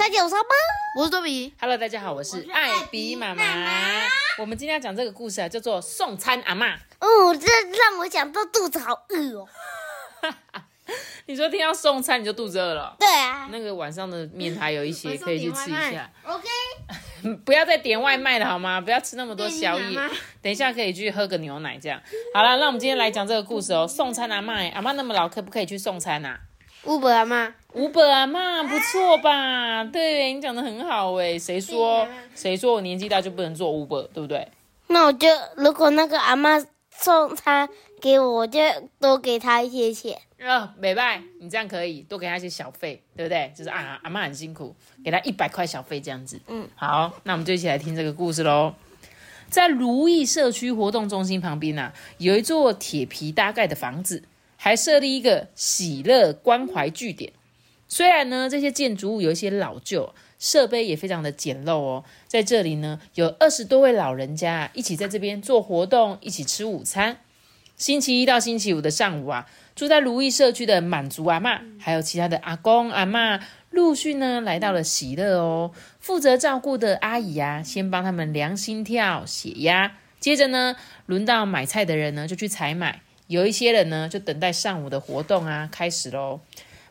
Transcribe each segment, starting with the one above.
大家有烧吗？我是多比，Hello，大家好，我是艾比妈妈。我们今天要讲这个故事啊，叫做送餐阿妈。哦，这让我想到肚子好饿哦。你说听到送餐你就肚子饿了？对啊那个晚上的面还有一些 可以去吃一下，，OK，不要再点外卖了好吗？不要吃那么多宵夜等一下可以去喝个牛奶这样。好了，那我们今天来讲这个故事哦。送餐阿嬷，阿妈那么老，可不可以去送餐啊？乌伯阿妈，五本阿妈不错吧？对你讲的很好哎，谁说谁说我年纪大就不能做 Uber，对不对？那我就如果那个阿妈送餐给我，我就多给他一些钱。啊，美拜，你这样可以多给他一些小费，对不对？就是啊，阿妈很辛苦，给他一百块小费这样子。嗯，好，那我们就一起来听这个故事喽。在如意社区活动中心旁边啊，有一座铁皮搭盖的房子，还设立一个喜乐关怀据点。虽然呢，这些建筑物有一些老旧，设备也非常的简陋哦。在这里呢，有二十多位老人家一起在这边做活动，一起吃午餐。星期一到星期五的上午啊，住在如意社区的满族阿妈，还有其他的阿公阿嬷，陆续呢来到了喜乐哦。负责照顾的阿姨啊，先帮他们量心跳、血压，接着呢，轮到买菜的人呢就去采买，有一些人呢就等待上午的活动啊开始喽。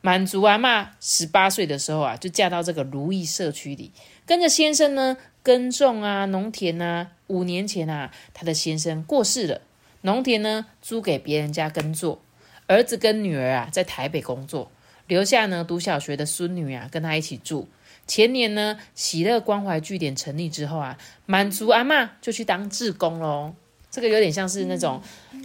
满族阿嬷十八岁的时候啊，就嫁到这个如意社区里，跟着先生呢耕种啊、农田啊。五年前啊，她的先生过世了，农田呢租给别人家耕作，儿子跟女儿啊在台北工作，留下呢读小学的孙女啊跟他一起住。前年呢，喜乐关怀据点成立之后啊，满族阿嬷就去当志工喽。这个有点像是那种，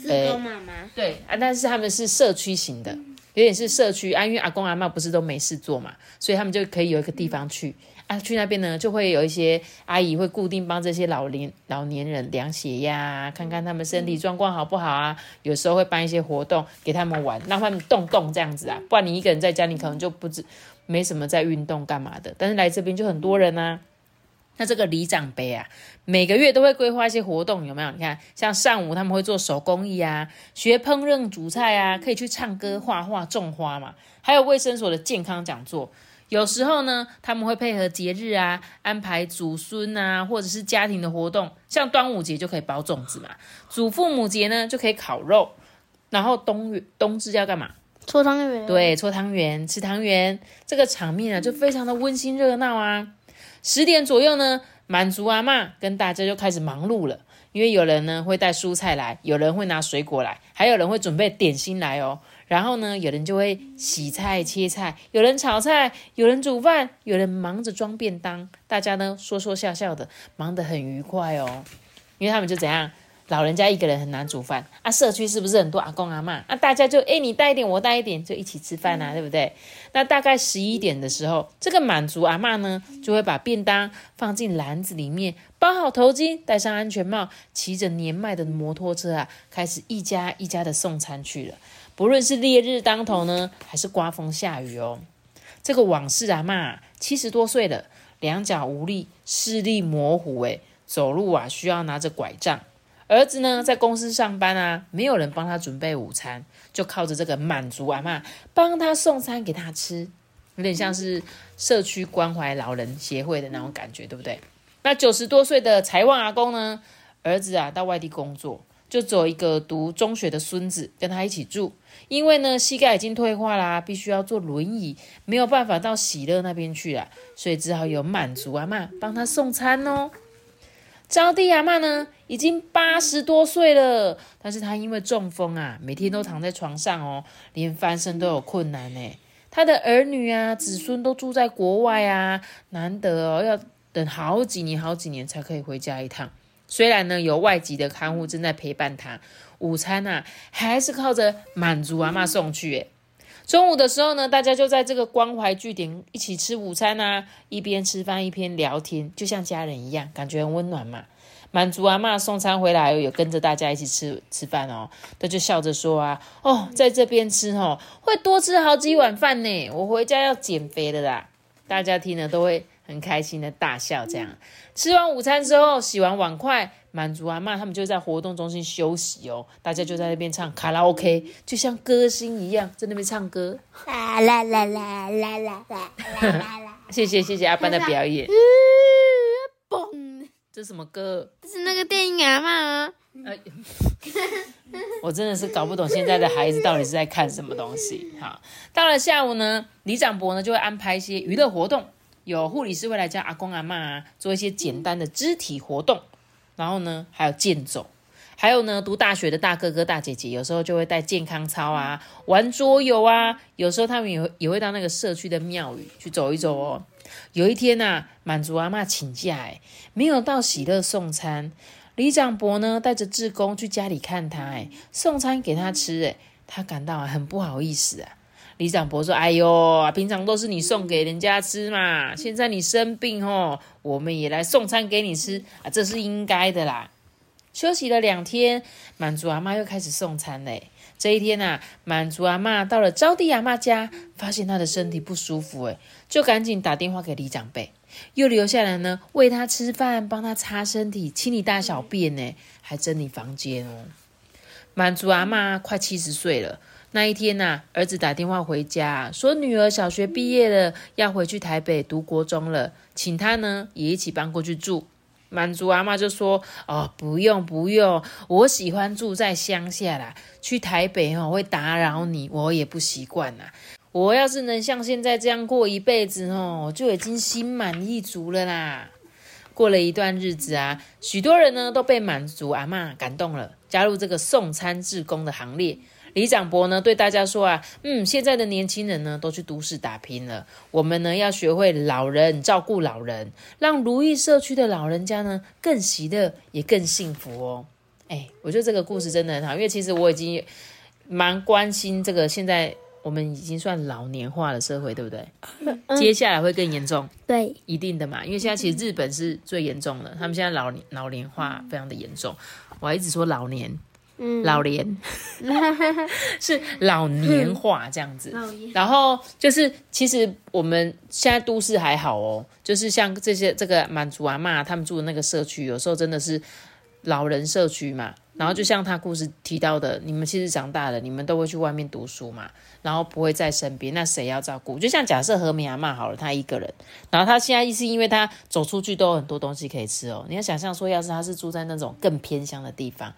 呃，妈妈，对啊，但是他们是社区型的，有点是社区啊，因为阿公阿妈不是都没事做嘛，所以他们就可以有一个地方去。啊，去那边呢就会有一些阿姨会固定帮这些老年老年人量血压啊，看看他们身体状况好不好啊，有时候会办一些活动给他们玩，让他们动动这样子啊，不然你一个人在家，你可能就不知没什么在运动干嘛的，但是来这边就很多人啊。那这个里长杯啊，每个月都会规划一些活动，有没有？你看，像上午他们会做手工艺啊，学烹饪、煮菜啊，可以去唱歌、画画、种花嘛。还有卫生所的健康讲座，有时候呢，他们会配合节日啊，安排祖孙啊，或者是家庭的活动，像端午节就可以包粽子嘛，祖父母节呢就可以烤肉，然后冬冬至要干嘛？搓汤圆。，对，搓汤圆、吃汤圆，这个场面啊就非常的温馨热闹啊。十点左右呢，满族阿妈跟大家就开始忙碌了，因为有人呢会带蔬菜来，有人会拿水果来，还有人会准备点心来哦。然后呢，有人就会洗菜、切菜，有人炒菜，有人煮饭，有人忙着装便当，大家呢说说笑笑的，忙得很愉快哦。因为他们就怎样，老人家一个人很难煮饭啊，社区是不是很多阿公阿嬷？啊，大家就哎你带一点，我带一点，就一起吃饭啊，对不对？那大概十一点的时候，这个满族阿嬷呢，就会把便当放进篮子里面，包好头巾，戴上安全帽，骑着年迈的摩托车啊，开始一家一家的送餐去了。不论是烈日当头呢，还是刮风下雨哦，这个往事阿嬷七十多岁了，两脚无力，视力模糊，诶，走路啊需要拿着拐杖。儿子呢在公司上班啊，没有人帮他准备午餐，就靠着这个满足阿嬷帮他送餐给他吃，有点像是社区关怀老人协会的那种感觉，对不对？那九十多岁的财旺阿公呢，儿子啊到外地工作，就走一个读中学的孙子跟他一起住，因为呢膝盖已经退化啦，必须要坐轮椅，没有办法到喜乐那边去啦，所以只好有满足阿嬷帮他送餐哦。招娣阿嬷呢，已经八十多岁了，但是她因为中风啊，每天都躺在床上哦，连翻身都有困难呢。她的儿女啊、子孙都住在国外啊，难得哦，要等好几年、好几年才可以回家一趟。虽然呢有外籍的看护正在陪伴她，午餐啊还是靠着满足阿嬷送去。诶，中午的时候呢，大家就在这个关怀据点一起吃午餐啊，一边吃饭一边聊天，就像家人一样，感觉很温暖嘛。满足阿妈送餐回来，有跟着大家一起吃吃饭哦，他就笑着说啊，哦，在这边吃哦，会多吃好几碗饭呢，我回家要减肥的啦。大家听了都会很开心的大笑。这样吃完午餐之后，洗完碗筷，满足阿妈他们就在活动中心休息哦，大家就在那边唱卡拉 OK，就像歌星一样在那边唱歌。啦啦啦啦啦啦啦啦啦！谢谢谢谢阿班的表演。嘣这什么歌？这是那个电影阿妈。我真的是搞不懂现在的孩子到底是在看什么东西。好，到了下午呢，李长博呢就会安排一些娱乐活动，有护理师会来教阿公阿妈做一些简单的肢体活动，然后呢还有健走，还有呢读大学的大哥哥大姐姐有时候就会带健康操啊，玩桌游啊，有时候他们也也会到那个社区的庙宇去走一走哦。有一天呐，满足阿妈请假，哎，没有到喜乐送餐。李长伯呢，带着志工去家里看他，哎，送餐给他吃，哎，他感到很不好意思啊。李长博说：“哎呦，平常都是你送给人家吃嘛，现在你生病哦，我们也来送餐给你吃啊，这是应该的啦。”休息了两天，满足阿妈又开始送餐嘞。这一天呐，满足阿妈到了招娣阿妈家，发现她的身体不舒服，哎，就赶紧打电话给李长辈，又留下来呢，喂她吃饭，帮她擦身体，清理大小便，呢，还整理房间哦。满足阿妈快七十岁了，那一天呐，儿子打电话回家，说女儿小学毕业了，要回去台北读国中了，请他呢也一起搬过去住。满足阿妈就说：“哦，不用不用，我喜欢住在乡下啦。去台北哦会打扰你，我也不习惯啦。我要是能像现在这样过一辈子哦，就已经心满意足了啦。”过了一段日子啊，许多人呢都被满足阿妈感动了，加入这个送餐志工的行列。李长博呢对大家说啊，嗯，现在的年轻人呢都去都市打拼了，我们呢要学会老人照顾老人，让如意社区的老人家呢更喜乐也更幸福哦。哎，我觉得这个故事真的很好，因为其实我已经蛮关心这个，现在我们已经算老年化的社会，对不对？接下来会更严重，对，一定的嘛，因为现在其实日本是最严重的，他们现在老老年化非常的严重，我还一直说老年。老年 是老年化这样子，然后就是其实我们现在都市还好哦，就是像这些这个满族阿妈他们住的那个社区，有时候真的是老人社区嘛。然后就像他故事提到的，你们其实长大了，你们都会去外面读书嘛，然后不会在身边，那谁要照顾？就像假设和美阿妈好了，他一个人，然后他现在是因为他走出去都有很多东西可以吃哦。你要想象说，要是他是住在那种更偏乡的地方。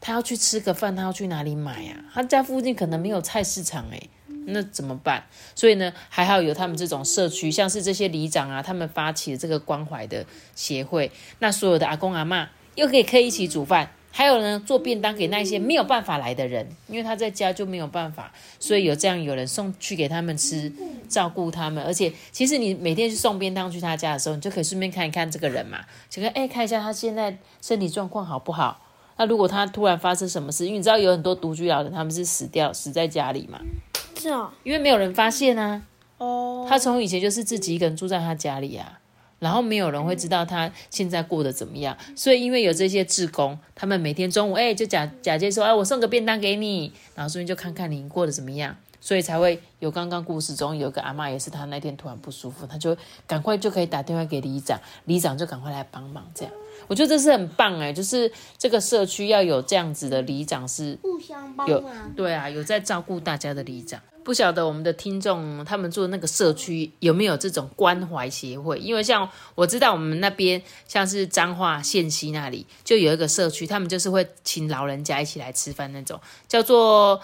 他要去吃个饭，他要去哪里买呀？他家附近可能没有菜市场诶，那怎么办？所以呢，还好有他们这种社区，像是这些里长啊，他们发起的这个关怀的协会，那所有的阿公阿妈又可以可以一起煮饭，还有呢做便当给那些没有办法来的人，因为他在家就没有办法，所以有这样有人送去给他们吃，照顾他们。而且其实你每天去送便当去他家的时候，你就可以顺便看一看这个人嘛，就看哎看一下他现在身体状况好不好。那如果他突然发生什么事，因为你知道有很多独居老人，他们是死掉死在家里嘛？是啊，因为没有人发现啊。哦。他从以前就是自己一个人住在他家里啊，然后没有人会知道他现在过得怎么样。所以因为有这些志工，他们每天中午哎就假假借说哎我送个便当给你，然后顺便就看看你过得怎么样，所以才会有刚刚故事中有个阿妈也是他那天突然不舒服，他就赶快就可以打电话给里长，里长就赶快来帮忙这样。我觉得这是很棒哎，就是这个社区要有这样子的里长是互相帮忙，对啊，有在照顾大家的里长。不晓得我们的听众他们住那个社区有没有这种关怀协会？因为像我知道我们那边像是彰化县西那里就有一个社区，他们就是会请老人家一起来吃饭那种，叫做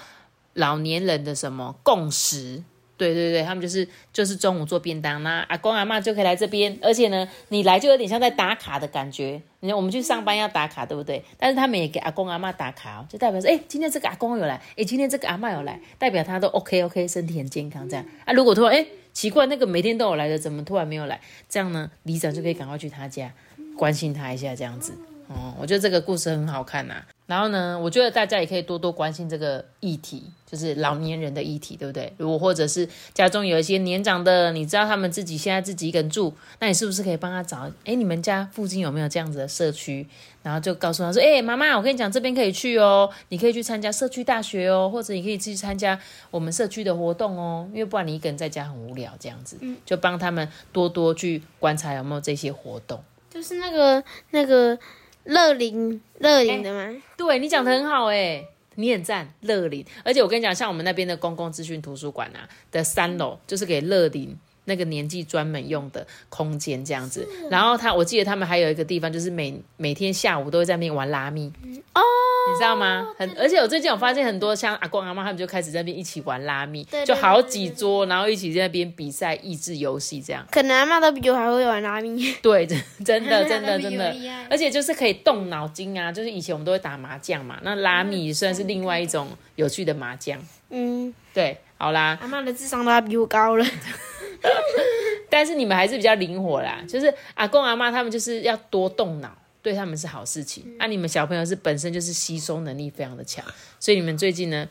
老年人的什么共识。对对对，他们就是就是中午做便当，那阿公阿妈就可以来这边，而且呢，你来就有点像在打卡的感觉。你看我们去上班要打卡，对不对？但是他们也给阿公阿妈打卡哦，就代表说，哎，今天这个阿公有来，哎，今天这个阿妈有来，代表他都 OK OK，身体很健康这样。啊，如果突然哎奇怪，那个每天都有来的，怎么突然没有来？这样呢，里长就可以赶快去他家关心他一下，这样子。哦，我觉得这个故事很好看呐、然后呢，我觉得大家也可以多多关心这个议题，就是老年人的议题，对不对？如果或者是家中有一些年长的，你知道他们自己现在自己一个人住，那你是不是可以帮他找？哎，你们家附近有没有这样子的社区？然后就告诉他说：“哎，妈妈，我跟你讲，这边可以去哦，你可以去参加社区大学哦，或者你可以去参加我们社区的活动哦，因为不然你一个人在家很无聊，这样子，就帮他们多多去观察有没有这些活动。”就是那个那个乐龄乐龄的吗？对你讲的很好哎、你很赞，乐龄。而且我跟你讲，像我们那边的公共资讯图书馆啊的三楼，就是给乐龄那个年纪专门用的空间这样子。然后他，我记得他们还有一个地方，就是每每天下午都会在那边玩拉密。哦，你知道吗？很，而且我最近我发现很多像阿公阿妈他们就开始在那边一起玩拉密，就好几桌，然后一起在那边比赛益智游戏这样。可能阿妈都比我还会玩拉米。对，真真的 真的真的而且就是可以动脑筋啊！就是以前我们都会打麻将嘛，那拉密算是另外一种有趣的麻将。嗯，对，好啦，阿妈的智商都要比我高了。但是你们还是比较灵活啦，就是阿公阿妈他们就是要多动脑，对他们是好事情。那、你们小朋友是本身就是吸收能力非常的强，所以你们最近呢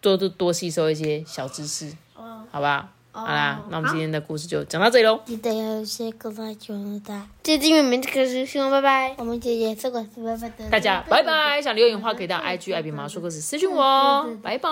多多多吸收一些小知识，好不好？好啦，那我们今天的故事就讲到这里喽。记得要写个大球的，记得订阅我们这个是希望，拜拜。我们姐姐这个是拜拜的，大家拜拜，想留言的话可以到 IG 爱比毛说故事私讯我哦，拜拜。